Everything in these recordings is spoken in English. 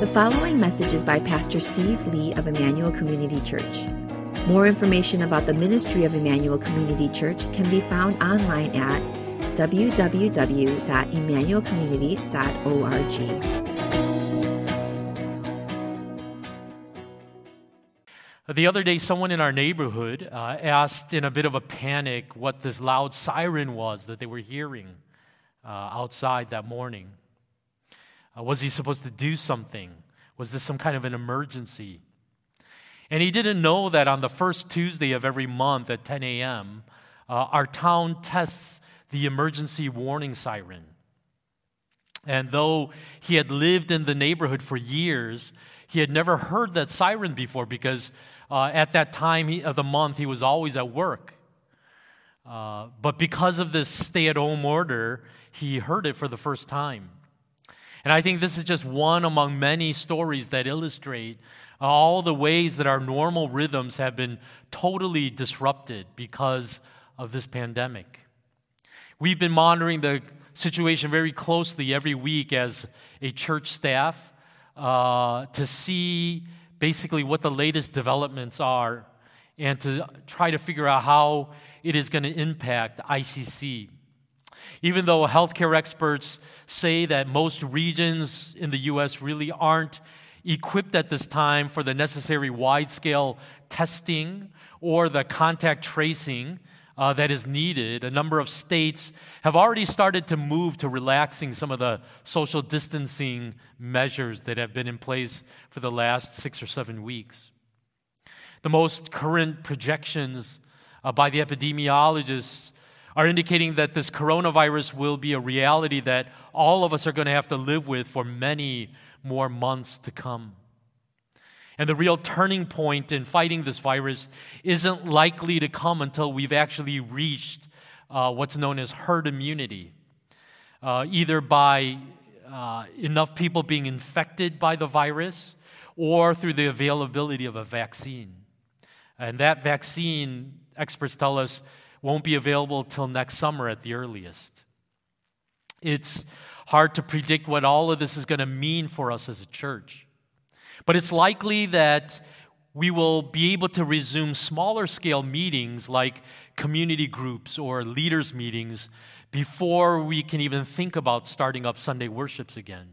The following message is by Pastor Steve Lee of Emmanuel Community Church. More information about the ministry of Emmanuel Community Church can be found online at www.emmanuelcommunity.org. The other day, someone in our neighborhood uh, asked in a bit of a panic what this loud siren was that they were hearing uh, outside that morning. Uh, was he supposed to do something? Was this some kind of an emergency? And he didn't know that on the first Tuesday of every month at 10 a.m., uh, our town tests the emergency warning siren. And though he had lived in the neighborhood for years, he had never heard that siren before because uh, at that time of the month he was always at work. Uh, but because of this stay at home order, he heard it for the first time. And I think this is just one among many stories that illustrate all the ways that our normal rhythms have been totally disrupted because of this pandemic. We've been monitoring the situation very closely every week as a church staff uh, to see basically what the latest developments are and to try to figure out how it is going to impact ECC. Even though healthcare experts say that most regions in the US really aren't equipped at this time for the necessary wide scale testing or the contact tracing uh, that is needed, a number of states have already started to move to relaxing some of the social distancing measures that have been in place for the last six or seven weeks. The most current projections uh, by the epidemiologists are indicating that this coronavirus will be a reality that all of us are going to have to live with for many more months to come. And the real turning point in fighting this virus isn't likely to come until we've actually reached uh, what's known as herd immunity, uh, either by uh, enough people being infected by the virus or through the availability of a vaccine. And that vaccine, experts tell us, won't be available till next summer at the earliest. It's hard to predict what all of this is going to mean for us as a church. But it's likely that we will be able to resume smaller scale meetings like community groups or leaders' meetings before we can even think about starting up Sunday worships again.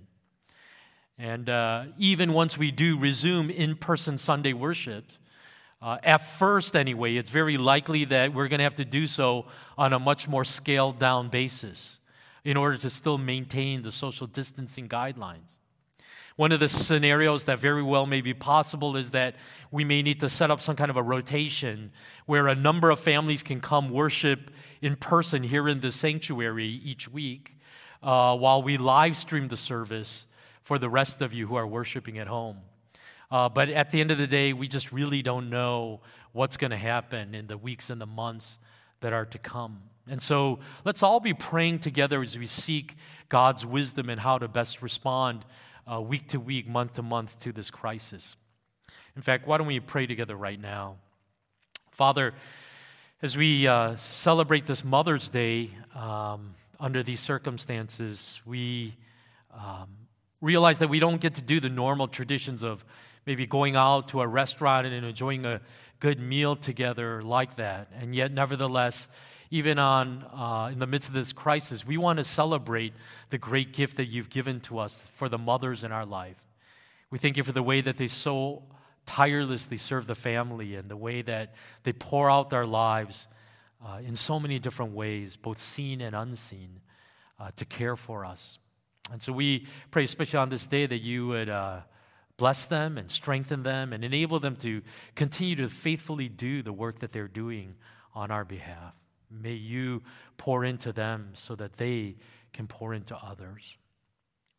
And uh, even once we do resume in person Sunday worship, uh, at first, anyway, it's very likely that we're going to have to do so on a much more scaled down basis in order to still maintain the social distancing guidelines. One of the scenarios that very well may be possible is that we may need to set up some kind of a rotation where a number of families can come worship in person here in the sanctuary each week uh, while we live stream the service for the rest of you who are worshiping at home. Uh, but at the end of the day, we just really don't know what's going to happen in the weeks and the months that are to come. And so let's all be praying together as we seek God's wisdom and how to best respond uh, week to week, month to month to this crisis. In fact, why don't we pray together right now? Father, as we uh, celebrate this Mother's Day um, under these circumstances, we um, realize that we don't get to do the normal traditions of maybe going out to a restaurant and enjoying a good meal together like that. And yet, nevertheless, even on uh, in the midst of this crisis, we want to celebrate the great gift that you've given to us for the mothers in our life. We thank you for the way that they so tirelessly serve the family and the way that they pour out their lives uh, in so many different ways, both seen and unseen, uh, to care for us. And so we pray, especially on this day, that you would uh, bless them and strengthen them and enable them to continue to faithfully do the work that they're doing on our behalf. May you pour into them so that they can pour into others.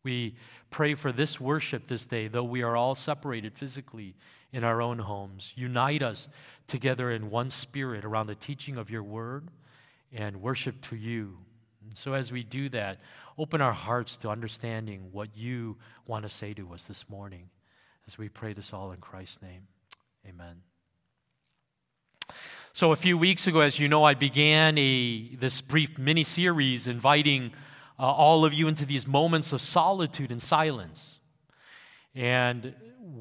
We pray for this worship this day, though we are all separated physically in our own homes. Unite us together in one spirit around the teaching of your word and worship to you. And so, as we do that, open our hearts to understanding what you want to say to us this morning as we pray this all in Christ's name. Amen. So, a few weeks ago, as you know, I began a, this brief mini series inviting uh, all of you into these moments of solitude and silence. and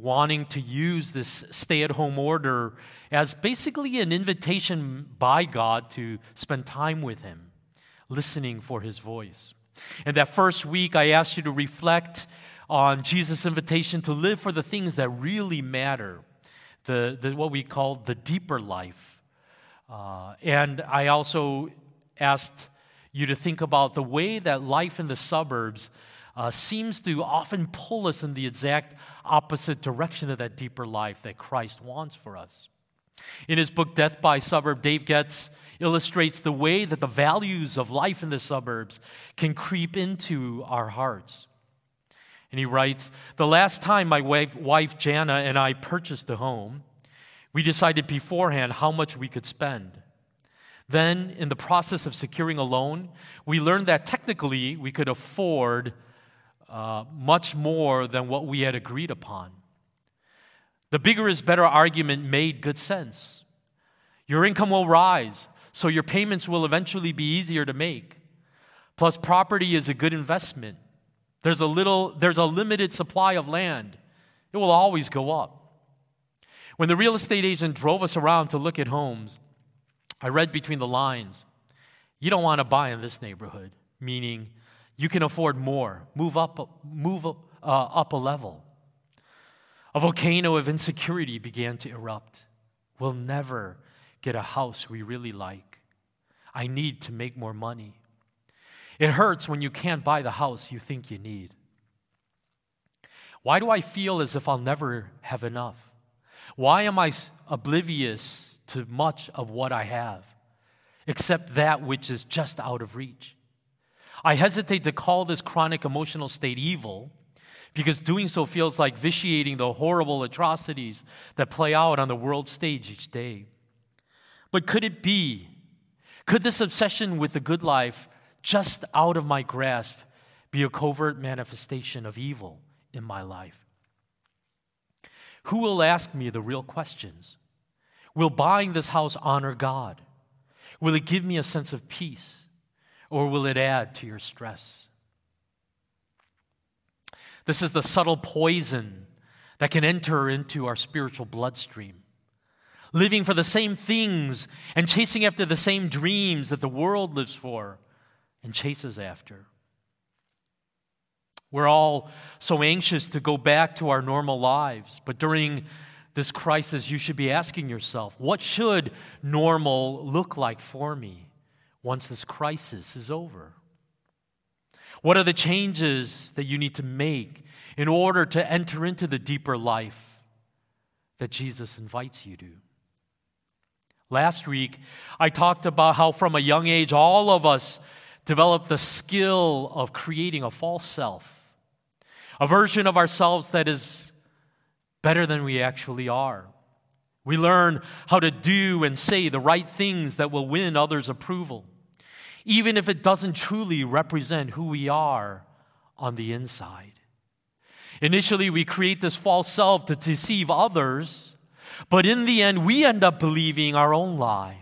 wanting to use this stay at home order as basically an invitation by God to spend time with Him, listening for His voice. And that first week, I asked you to reflect on Jesus' invitation to live for the things that really matter, the, the what we call the deeper life. Uh, and I also asked you to think about the way that life in the suburbs uh, seems to often pull us in the exact opposite direction of that deeper life that Christ wants for us. In his book, Death by Suburb, Dave Goetz illustrates the way that the values of life in the suburbs can creep into our hearts. And he writes The last time my wife, wife Jana and I purchased a home, we decided beforehand how much we could spend. Then, in the process of securing a loan, we learned that technically we could afford uh, much more than what we had agreed upon. The bigger is better argument made good sense. Your income will rise, so your payments will eventually be easier to make. Plus, property is a good investment. There's a little, there's a limited supply of land. It will always go up. When the real estate agent drove us around to look at homes, I read between the lines, you don't want to buy in this neighborhood, meaning you can afford more. Move up, move uh, up a level. A volcano of insecurity began to erupt. We'll never get a house we really like. I need to make more money. It hurts when you can't buy the house you think you need. Why do I feel as if I'll never have enough? Why am I oblivious to much of what I have, except that which is just out of reach? I hesitate to call this chronic emotional state evil because doing so feels like vitiating the horrible atrocities that play out on the world stage each day. But could it be? Could this obsession with the good life just out of my grasp be a covert manifestation of evil in my life? Who will ask me the real questions? Will buying this house honor God? Will it give me a sense of peace? or will it add to your stress? This is the subtle poison that can enter into our spiritual bloodstream. Living for the same things and chasing after the same dreams that the world lives for and chases after. We're all so anxious to go back to our normal lives, but during this crisis, you should be asking yourself what should normal look like for me? once this crisis is over? What are the changes that you need to make in order to enter into the deeper life that Jesus invites you to? Last week, I talked about how from a young age, all of us develop the skill of creating a false self, a version of ourselves that is better than we actually are. We learn how to do and say the right things that will win others' approval even if it doesn't truly represent who we are on the inside. Initially, we create this false self to deceive others, but in the end, we end up believing our own lie.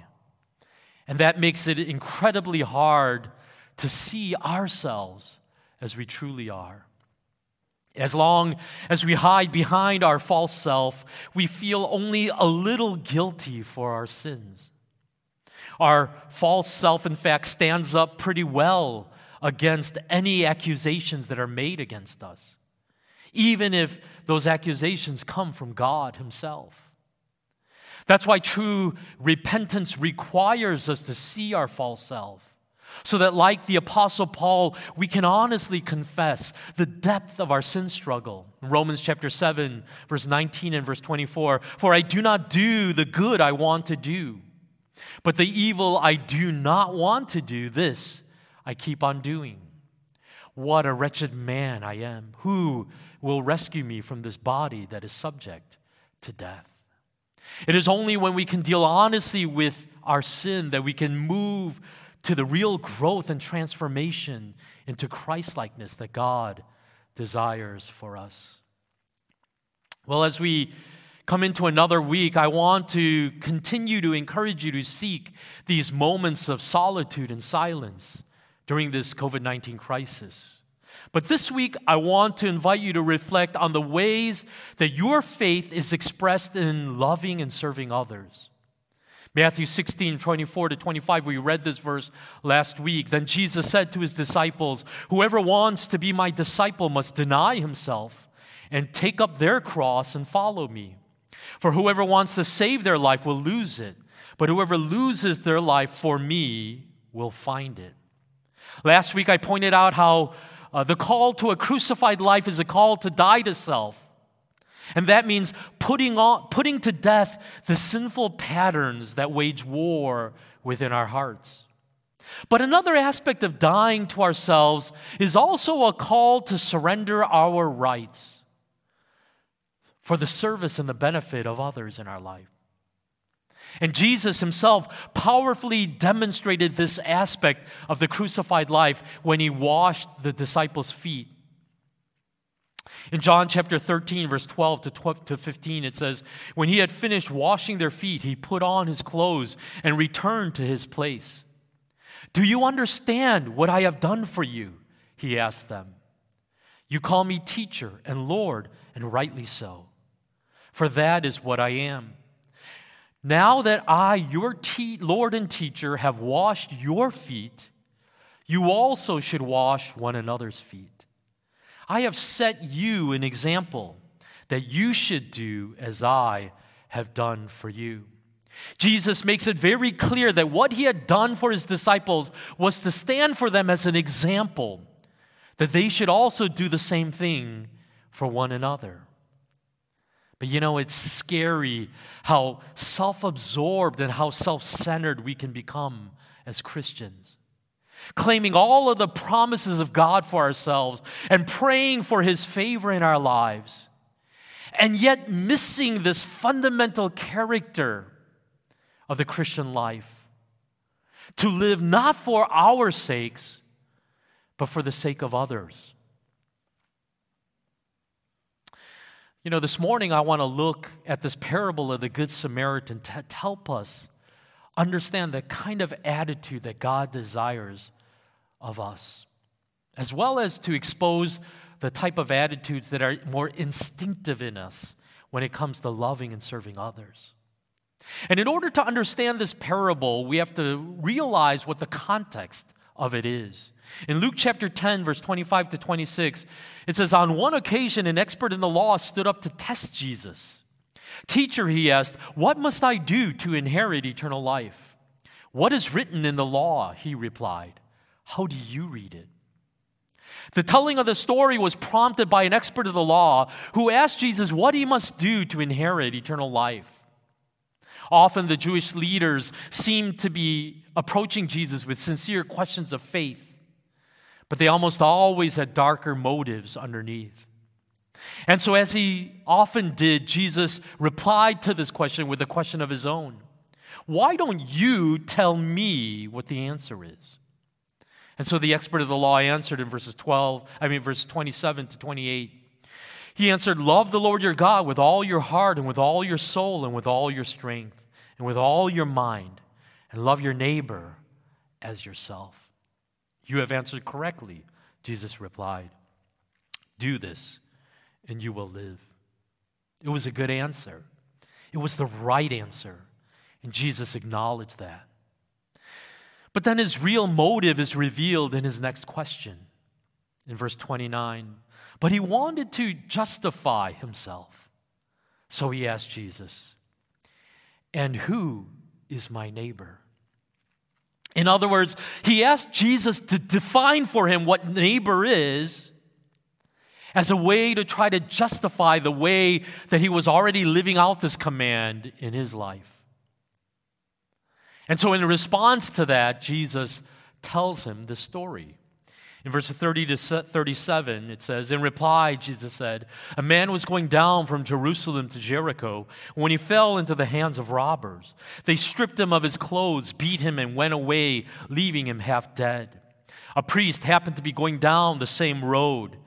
And that makes it incredibly hard to see ourselves as we truly are. As long as we hide behind our false self, we feel only a little guilty for our sins. Our false self, in fact, stands up pretty well against any accusations that are made against us, even if those accusations come from God Himself. That's why true repentance requires us to see our false self. So that, like the Apostle Paul, we can honestly confess the depth of our sin struggle. Romans chapter 7, verse 19 and verse 24 For I do not do the good I want to do but the evil I do not want to do, this I keep on doing. What a wretched man I am. Who will rescue me from this body that is subject to death? It is only when we can deal honestly with our sin that we can move to the real growth and transformation into Christlikeness that God desires for us. Well, as we come into another week, I want to continue to encourage you to seek these moments of solitude and silence during this COVID 19 crisis. But this week, I want to invite you to reflect on the ways that your faith is expressed in loving and serving others. Matthew 16, 24 to 25, we read this verse last week. Then Jesus said to his disciples, Whoever wants to be my disciple must deny himself and take up their cross and follow me. For whoever wants to save their life will lose it, but whoever loses their life for me will find it. Last week, I pointed out how uh, the call to a crucified life is a call to die to self. And that means putting, putting to death the sinful patterns that wage war within our hearts. But another aspect of dying to ourselves is also a call to surrender our rights for the service and the benefit of others in our life. And Jesus himself powerfully demonstrated this aspect of the crucified life when he washed the disciples' feet. In John chapter 13, verse 12 to, 12 to 15, it says, When he had finished washing their feet, he put on his clothes and returned to his place. Do you understand what I have done for you? He asked them. You call me teacher and Lord, and rightly so, for that is what I am. Now that I, your te- Lord and teacher, have washed your feet, you also should wash one another's feet. I have set you an example that you should do as I have done for you. Jesus makes it very clear that what he had done for his disciples was to stand for them as an example, that they should also do the same thing for one another. But you know, it's scary how self absorbed and how self centered we can become as Christians. Claiming all of the promises of God for ourselves and praying for His favor in our lives, and yet missing this fundamental character of the Christian life to live not for our sakes, but for the sake of others. You know, this morning I want to look at this parable of the Good Samaritan to help us understand the kind of attitude that God desires of us, as well as to expose the type of attitudes that are more instinctive in us when it comes to loving and serving others. And in order to understand this parable, we have to realize what the context of it is. In Luke chapter 10, verse 25 to 26, it says, On one occasion, an expert in the law stood up to test Jesus. Teacher, he asked, What must I do to inherit eternal life? What is written in the law? He replied. How do you read it? The telling of the story was prompted by an expert of the law who asked Jesus what he must do to inherit eternal life. Often the Jewish leaders seemed to be approaching Jesus with sincere questions of faith, but they almost always had darker motives underneath. And so, as he often did, Jesus replied to this question with a question of his own Why don't you tell me what the answer is? And so the expert of the law answered in verses 12, I mean, verse 27 to 28. He answered, Love the Lord your God with all your heart and with all your soul and with all your strength and with all your mind, and love your neighbor as yourself. You have answered correctly, Jesus replied. Do this, and you will live. It was a good answer, it was the right answer, and Jesus acknowledged that. But then his real motive is revealed in his next question in verse 29. But he wanted to justify himself. So he asked Jesus, and who is my neighbor? In other words, he asked Jesus to define for him what neighbor is as a way to try to justify the way that he was already living out this command in his life. And so, in response to that, Jesus tells him the story. In verses 30 to 37, it says, In reply, Jesus said, A man was going down from Jerusalem to Jericho when he fell into the hands of robbers. They stripped him of his clothes, beat him, and went away, leaving him half dead. A priest happened to be going down the same road,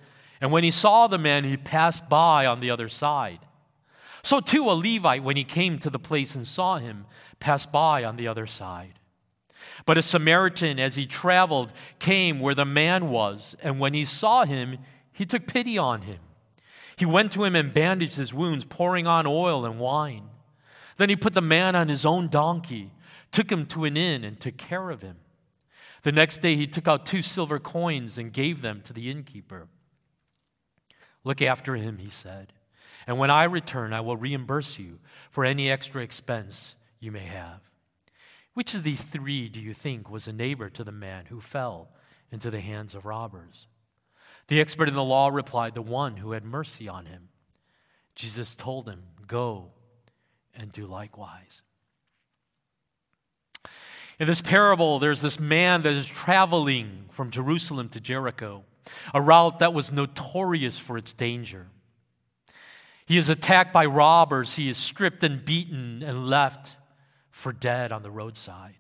and when he saw the man, he passed by on the other side. So, too, a Levite, when he came to the place and saw him, passed by on the other side. But a Samaritan, as he traveled, came where the man was, and when he saw him, he took pity on him. He went to him and bandaged his wounds, pouring on oil and wine. Then he put the man on his own donkey, took him to an inn, and took care of him. The next day he took out two silver coins and gave them to the innkeeper. Look after him, he said, and when I return, I will reimburse you for any extra expense you may have. Which of these three do you think was a neighbor to the man who fell into the hands of robbers? The expert in the law replied, The one who had mercy on him. Jesus told him, Go and do likewise. In this parable, there's this man that is traveling from Jerusalem to Jericho, a route that was notorious for its danger. He is attacked by robbers, he is stripped and beaten and left for dead on the roadside.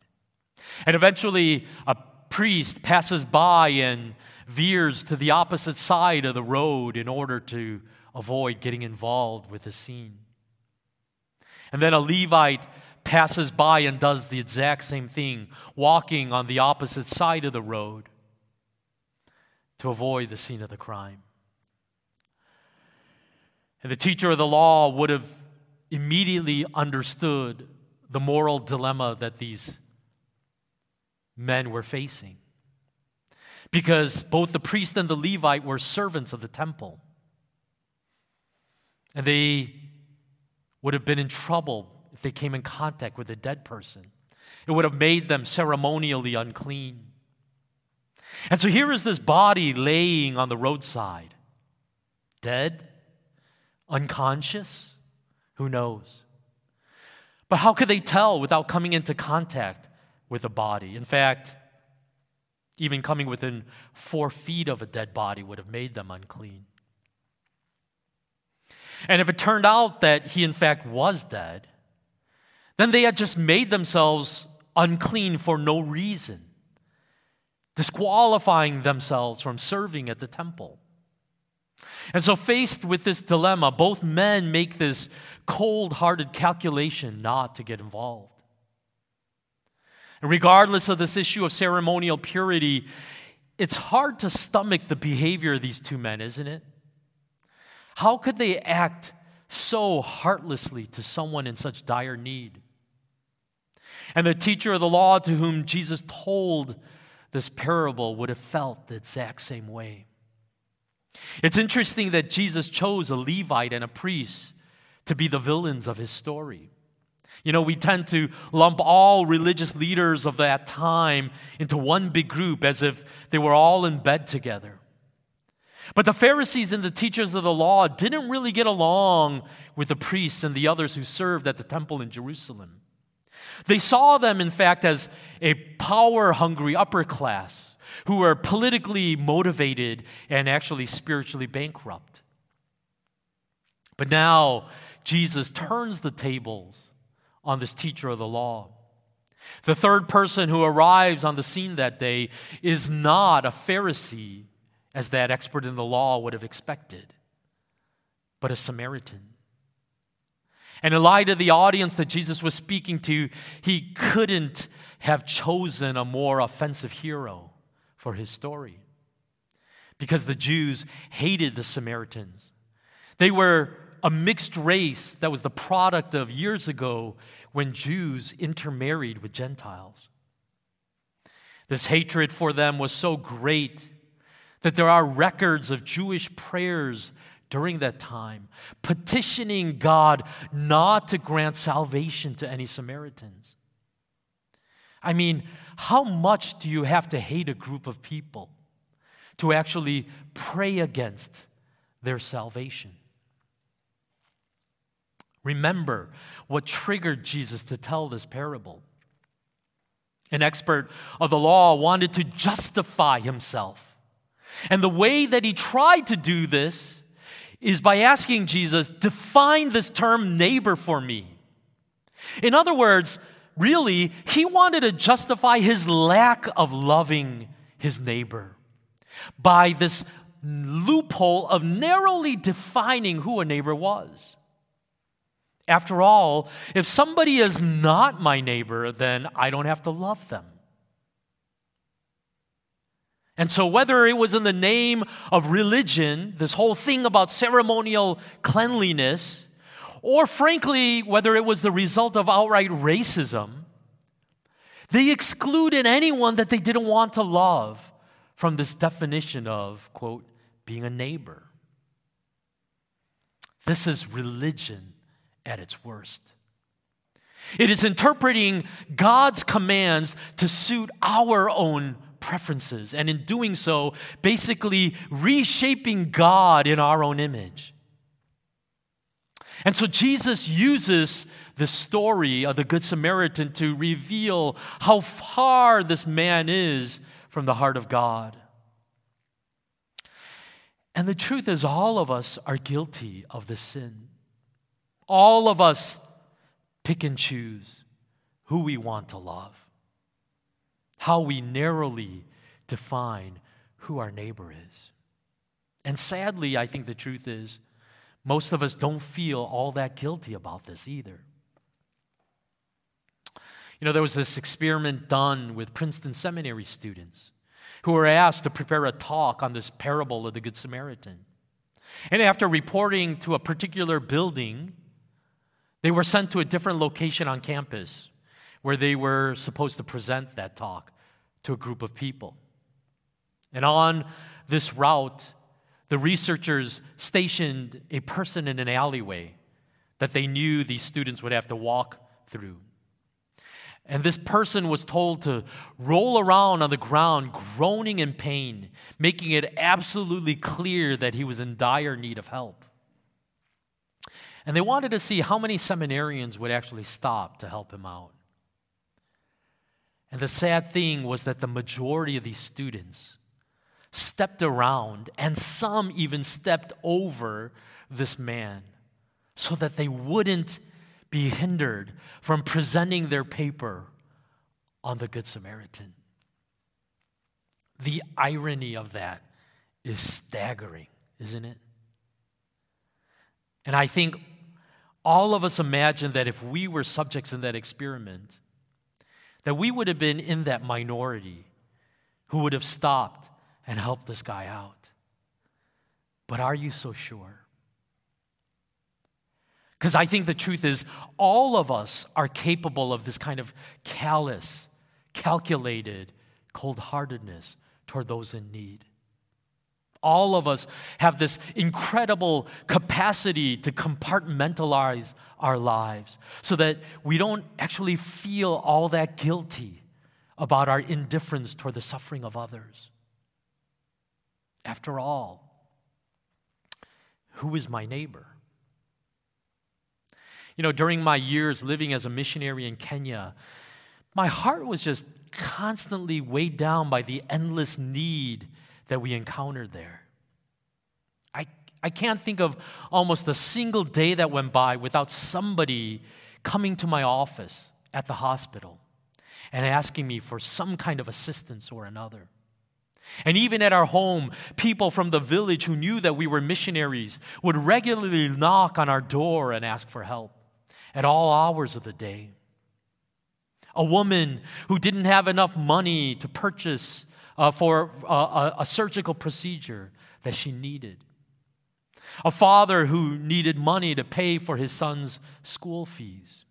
And eventually, a priest passes by and veers to the opposite side of the road in order to avoid getting involved with the scene. And then a Levite passes by and does the exact same thing, walking on the opposite side of the road to avoid the scene of the crime. And the teacher of the law would have immediately understood the moral dilemma that these men were facing. Because both the priest and the Levite were servants of the temple. And they would have been in trouble if they came in contact with a dead person. It would have made them ceremonially unclean. And so here is this body laying on the roadside, dead, unconscious, who knows? But how could they tell without coming into contact with a body? In fact, even coming within four feet of a dead body would have made them unclean. And if it turned out that he, in fact, was dead, then they had just made themselves unclean for no reason, disqualifying themselves from serving at the temple. And so, faced with this dilemma, both men make this cold hearted calculation not to get involved. And regardless of this issue of ceremonial purity, it's hard to stomach the behavior of these two men, isn't it? How could they act so heartlessly to someone in such dire need? And the teacher of the law to whom Jesus told this parable would have felt the exact same way. It's interesting that Jesus chose a Levite and a priest to be the villains of his story. You know, we tend to lump all religious leaders of that time into one big group as if they were all in bed together. But the Pharisees and the teachers of the law didn't really get along with the priests and the others who served at the temple in Jerusalem. They saw them, in fact, as a power hungry upper class who were politically motivated and actually spiritually bankrupt. But now Jesus turns the tables on this teacher of the law. The third person who arrives on the scene that day is not a Pharisee, as that expert in the law would have expected, but a Samaritan. And in light of the audience that Jesus was speaking to, he couldn't have chosen a more offensive hero for his story because the Jews hated the Samaritans. They were a mixed race that was the product of years ago when Jews intermarried with Gentiles. This hatred for them was so great that there are records of Jewish prayers during that time petitioning God not to grant salvation to any Samaritans. I mean, how much do you have to hate a group of people to actually pray against their salvation? Remember what triggered Jesus to tell this parable. An expert of the law wanted to justify himself. And the way that he tried to do this is by asking Jesus, define this term neighbor for me. In other words, really, he wanted to justify his lack of loving his neighbor by this loophole of narrowly defining who a neighbor was. After all, if somebody is not my neighbor, then I don't have to love them. And so, whether it was in the name of religion, this whole thing about ceremonial cleanliness, or frankly, whether it was the result of outright racism, they excluded anyone that they didn't want to love from this definition of, quote, being a neighbor. This is religion at its worst. It is interpreting God's commands to suit our own preferences, and in doing so, basically reshaping God in our own image. And so Jesus uses the story of the Good Samaritan to reveal how far this man is from the heart of God. And the truth is, all of us are guilty of this sin. All of us pick and choose who we want to love how we narrowly define who our neighbor is. And sadly, I think the truth is, most of us don't feel all that guilty about this either. You know, there was this experiment done with Princeton Seminary students who were asked to prepare a talk on this parable of the Good Samaritan. And after reporting to a particular building, they were sent to a different location on campus where they were supposed to present that talk to a group of people. And on this route, the researchers stationed a person in an alleyway that they knew these students would have to walk through. And this person was told to roll around on the ground, groaning in pain, making it absolutely clear that he was in dire need of help. And they wanted to see how many seminarians would actually stop to help him out. And the sad thing was that the majority of these students stepped around, and some even stepped over this man so that they wouldn't be hindered from presenting their paper on the Good Samaritan. The irony of that is staggering, isn't it? And I think all of us imagine that if we were subjects in that experiment, that we would have been in that minority who would have stopped and helped this guy out. But are you so sure? Because I think the truth is, all of us are capable of this kind of callous, calculated cold heartedness toward those in need. All of us have this incredible capacity to compartmentalize our lives so that we don't actually feel all that guilty about our indifference toward the suffering of others. After all, who is my neighbor? You know, during my years living as a missionary in Kenya, my heart was just constantly weighed down by the endless need that we encountered there. I, I can't think of almost a single day that went by without somebody coming to my office at the hospital and asking me for some kind of assistance or another. And even at our home, people from the village who knew that we were missionaries would regularly knock on our door and ask for help at all hours of the day. A woman who didn't have enough money to purchase uh, for uh, a, a surgical procedure that she needed. A father who needed money to pay for his son's school fees.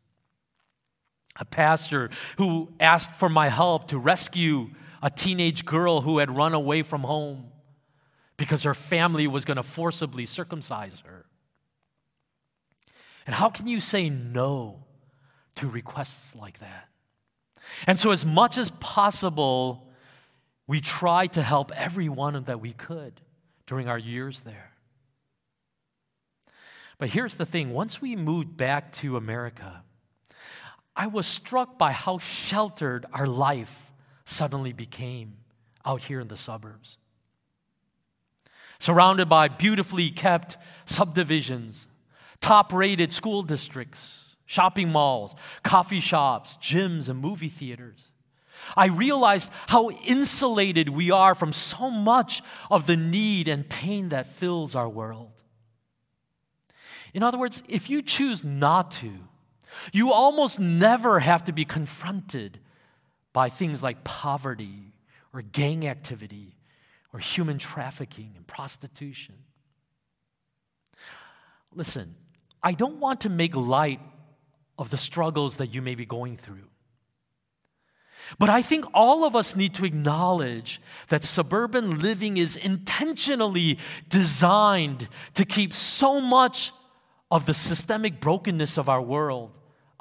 A pastor who asked for my help to rescue a teenage girl who had run away from home because her family was going to forcibly circumcise her. And how can you say no to requests like that? And so, as much as possible, we tried to help everyone that we could during our years there. But here's the thing once we moved back to America, I was struck by how sheltered our life suddenly became out here in the suburbs. Surrounded by beautifully kept subdivisions, top rated school districts, shopping malls, coffee shops, gyms, and movie theaters. I realized how insulated we are from so much of the need and pain that fills our world. In other words, if you choose not to, you almost never have to be confronted by things like poverty or gang activity or human trafficking and prostitution. Listen, I don't want to make light of the struggles that you may be going through. But I think all of us need to acknowledge that suburban living is intentionally designed to keep so much of the systemic brokenness of our world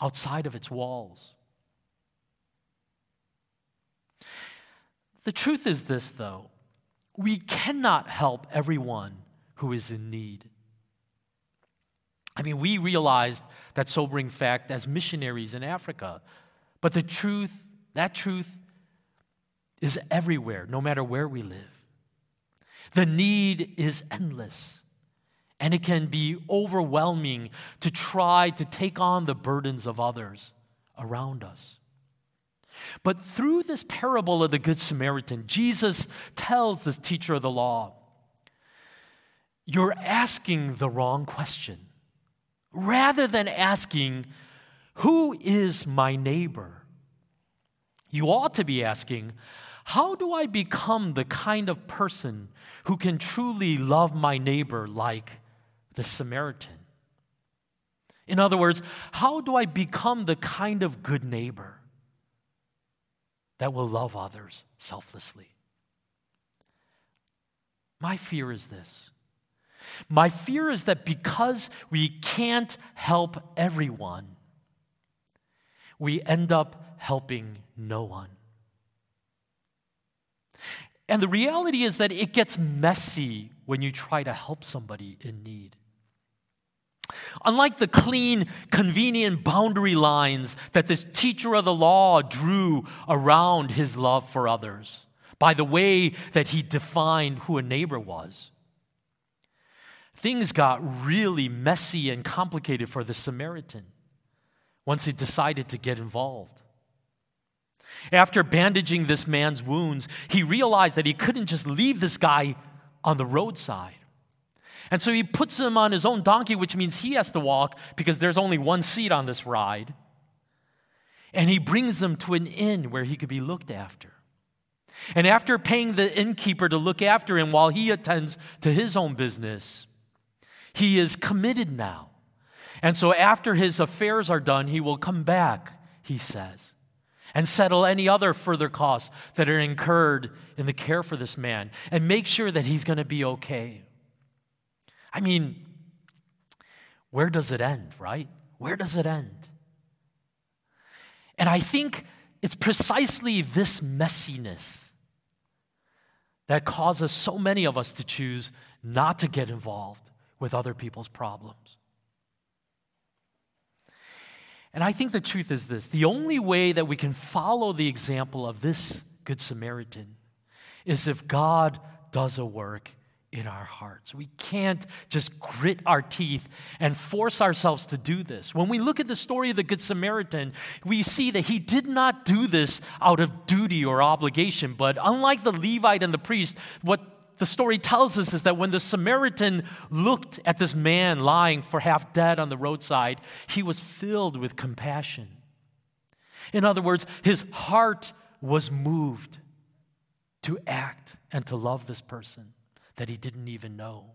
outside of its walls. The truth is this, though we cannot help everyone who is in need. I mean, we realized that sobering fact as missionaries in Africa, but the truth, that truth, is everywhere, no matter where we live. The need is endless, and it can be overwhelming to try to take on the burdens of others around us. But through this parable of the Good Samaritan, Jesus tells this teacher of the law, You're asking the wrong question. Rather than asking, Who is my neighbor? You ought to be asking, How do I become the kind of person who can truly love my neighbor like the Samaritan? In other words, how do I become the kind of good neighbor that will love others selflessly. My fear is this. My fear is that because we can't help everyone, we end up helping no one. And the reality is that it gets messy when you try to help somebody in need. Unlike the clean, convenient boundary lines that this teacher of the law drew around his love for others, by the way that he defined who a neighbor was, things got really messy and complicated for the Samaritan once he decided to get involved. After bandaging this man's wounds, he realized that he couldn't just leave this guy on the roadside. And so he puts him on his own donkey, which means he has to walk because there's only one seat on this ride. And he brings him to an inn where he could be looked after. And after paying the innkeeper to look after him while he attends to his own business, he is committed now. And so after his affairs are done, he will come back, he says, and settle any other further costs that are incurred in the care for this man and make sure that he's going to be okay. I mean, where does it end, right? Where does it end? And I think it's precisely this messiness that causes so many of us to choose not to get involved with other people's problems. And I think the truth is this the only way that we can follow the example of this Good Samaritan is if God does a work in our hearts. We can't just grit our teeth and force ourselves to do this. When we look at the story of the Good Samaritan, we see that he did not do this out of duty or obligation, but unlike the Levite and the priest, what the story tells us is that when the Samaritan looked at this man lying for half dead on the roadside, he was filled with compassion. In other words, his heart was moved to act and to love this person that he didn't even know.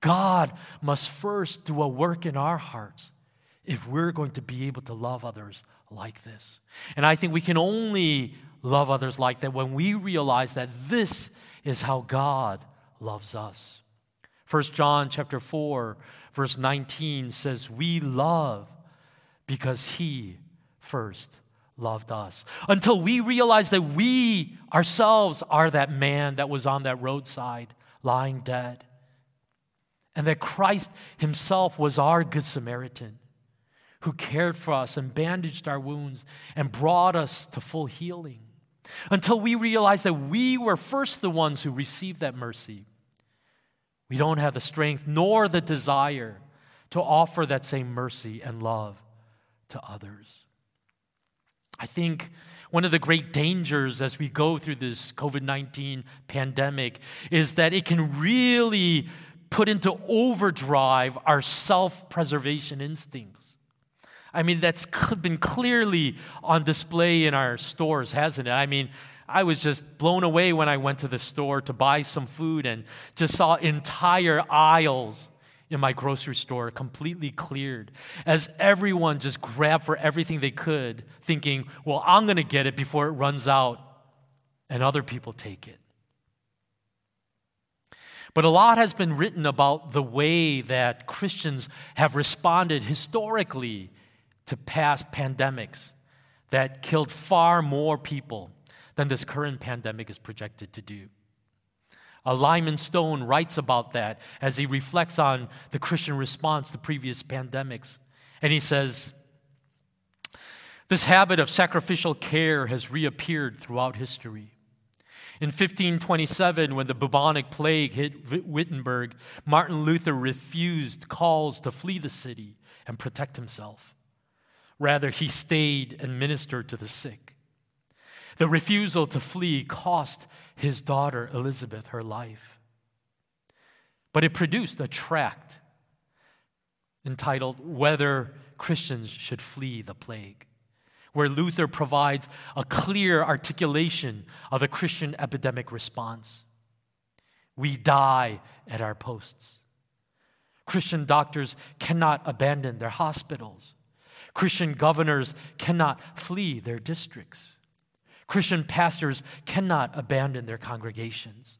God must first do a work in our hearts if we're going to be able to love others like this. And I think we can only love others like that when we realize that this is how God loves us. 1 John chapter 4 verse 19 says we love because he first loved us. Until we realize that we ourselves are that man that was on that roadside lying dead. And that Christ himself was our Good Samaritan who cared for us and bandaged our wounds and brought us to full healing. Until we realize that we were first the ones who received that mercy. We don't have the strength nor the desire to offer that same mercy and love to others. I think one of the great dangers as we go through this COVID 19 pandemic is that it can really put into overdrive our self preservation instincts. I mean, that's been clearly on display in our stores, hasn't it? I mean, I was just blown away when I went to the store to buy some food and just saw entire aisles in my grocery store completely cleared as everyone just grabbed for everything they could, thinking, well, I'm going to get it before it runs out, and other people take it. But a lot has been written about the way that Christians have responded historically to past pandemics that killed far more people than this current pandemic is projected to do. Uh, Lyman Stone writes about that as he reflects on the Christian response to previous pandemics. And he says, This habit of sacrificial care has reappeared throughout history. In 1527, when the bubonic plague hit Wittenberg, Martin Luther refused calls to flee the city and protect himself. Rather, he stayed and ministered to the sick. The refusal to flee cost his daughter Elizabeth her life. But it produced a tract entitled Whether Christians Should Flee the Plague, where Luther provides a clear articulation of the Christian epidemic response. We die at our posts. Christian doctors cannot abandon their hospitals. Christian governors cannot flee their districts. Christian pastors cannot abandon their congregations.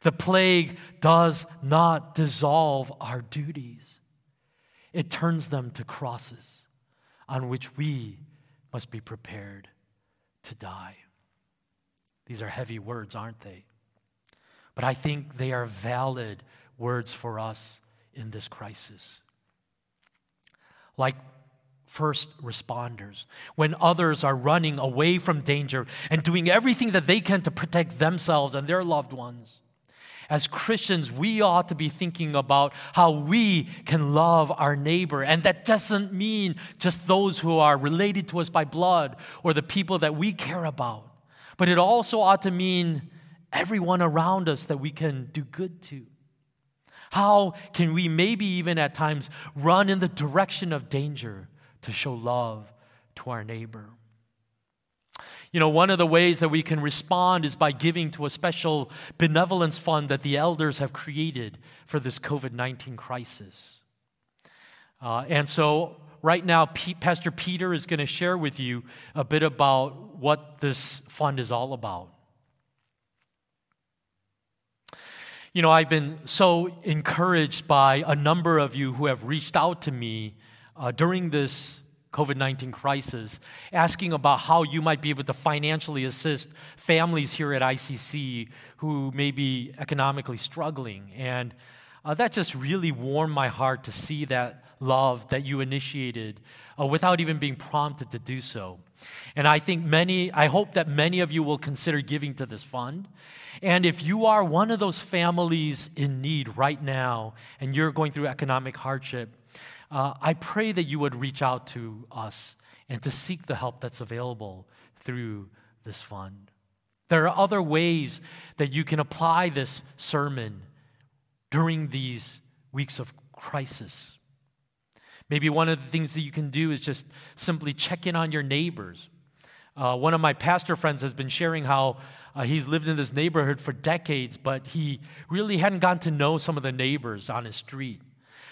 The plague does not dissolve our duties, it turns them to crosses on which we must be prepared to die. These are heavy words, aren't they? But I think they are valid words for us in this crisis. Like first responders, when others are running away from danger and doing everything that they can to protect themselves and their loved ones. As Christians, we ought to be thinking about how we can love our neighbor. And that doesn't mean just those who are related to us by blood or the people that we care about, but it also ought to mean everyone around us that we can do good to. How can we maybe even at times run in the direction of danger to show love to our neighbor. You know, one of the ways that we can respond is by giving to a special benevolence fund that the elders have created for this COVID 19 crisis. Uh, and so, right now, Pastor Peter is going to share with you a bit about what this fund is all about. You know, I've been so encouraged by a number of you who have reached out to me uh, during this COVID 19 crisis, asking about how you might be able to financially assist families here at ECC who may be economically struggling. And uh, that just really warmed my heart to see that love that you initiated uh, without even being prompted to do so. And I think many, I hope that many of you will consider giving to this fund. And if you are one of those families in need right now and you're going through economic hardship, uh, I pray that you would reach out to us and to seek the help that's available through this fund. There are other ways that you can apply this sermon during these weeks of crisis. Maybe one of the things that you can do is just simply check in on your neighbors. Uh, one of my pastor friends has been sharing how uh, he's lived in this neighborhood for decades, but he really hadn't gotten to know some of the neighbors on his street.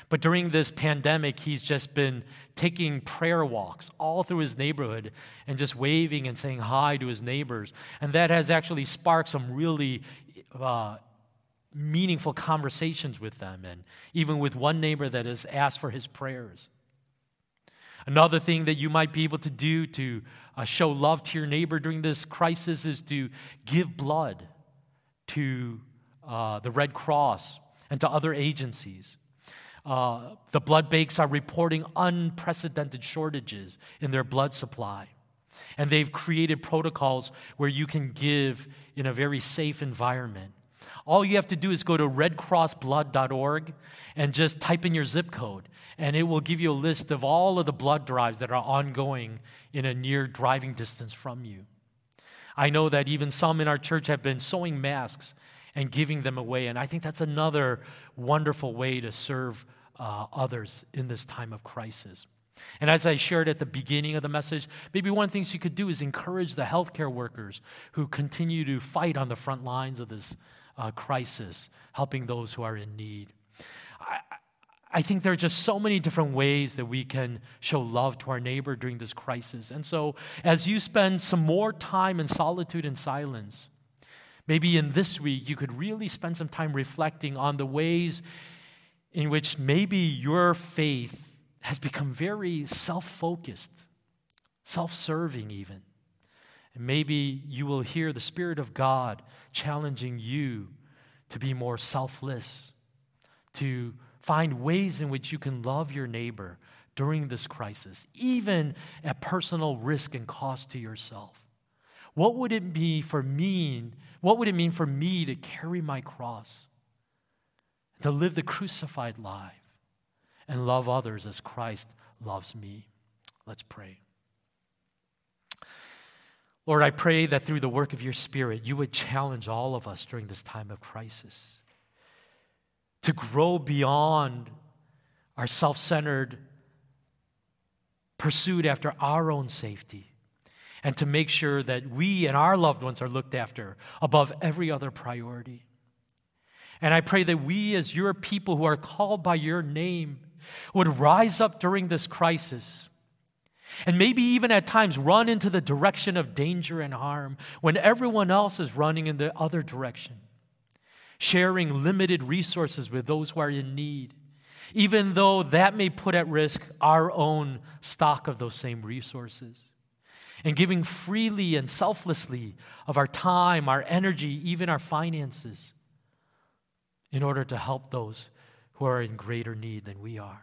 But during this pandemic, he's just been taking prayer walks all through his neighborhood and just waving and saying hi to his neighbors. And that has actually sparked some really uh, meaningful conversations with them, and even with one neighbor that has asked for his prayers. Another thing that you might be able to do to uh, show love to your neighbor during this crisis is to give blood to uh, the Red Cross and to other agencies. Uh, the blood banks are reporting unprecedented shortages in their blood supply. And they've created protocols where you can give in a very safe environment. All you have to do is go to redcrossblood.org and just type in your zip code, and it will give you a list of all of the blood drives that are ongoing in a near driving distance from you. I know that even some in our church have been sewing masks and giving them away. And I think that's another wonderful way to serve uh, others in this time of crisis. And as I shared at the beginning of the message, maybe one of the things you could do is encourage the healthcare workers who continue to fight on the front lines of this uh, crisis, helping those who are in need. I, I think there are just so many different ways that we can show love to our neighbor during this crisis. And so, as you spend some more time in solitude and silence, maybe in this week you could really spend some time reflecting on the ways in which maybe your faith has become very self focused, self serving, even. And maybe you will hear the Spirit of God challenging you to be more selfless, to find ways in which you can love your neighbor during this crisis, even at personal risk and cost to yourself. What would it be for me? What would it mean for me to carry my cross, to live the crucified life, and love others as Christ loves me? Let's pray. Lord, I pray that through the work of your Spirit, you would challenge all of us during this time of crisis to grow beyond our self centered pursuit after our own safety and to make sure that we and our loved ones are looked after above every other priority. And I pray that we, as your people who are called by your name, would rise up during this crisis and maybe even at times run into the direction of danger and harm when everyone else is running in the other direction. Sharing limited resources with those who are in need, even though that may put at risk our own stock of those same resources. And giving freely and selflessly of our time, our energy, even our finances in order to help those who are in greater need than we are.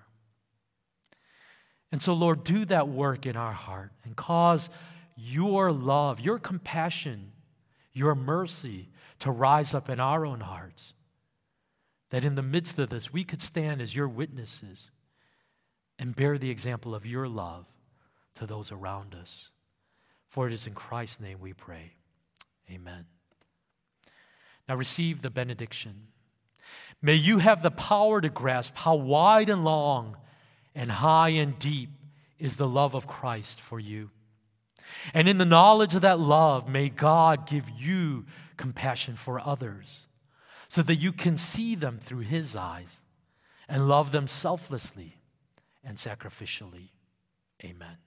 And so, Lord, do that work in our heart and cause your love, your compassion, your mercy to rise up in our own hearts. That in the midst of this, we could stand as your witnesses and bear the example of your love to those around us. For it is in Christ's name we pray. Amen. Now receive the benediction. May you have the power to grasp how wide and long and high and deep is the love of Christ for you. And in the knowledge of that love, may God give you compassion for others so that you can see them through His eyes and love them selflessly and sacrificially. Amen.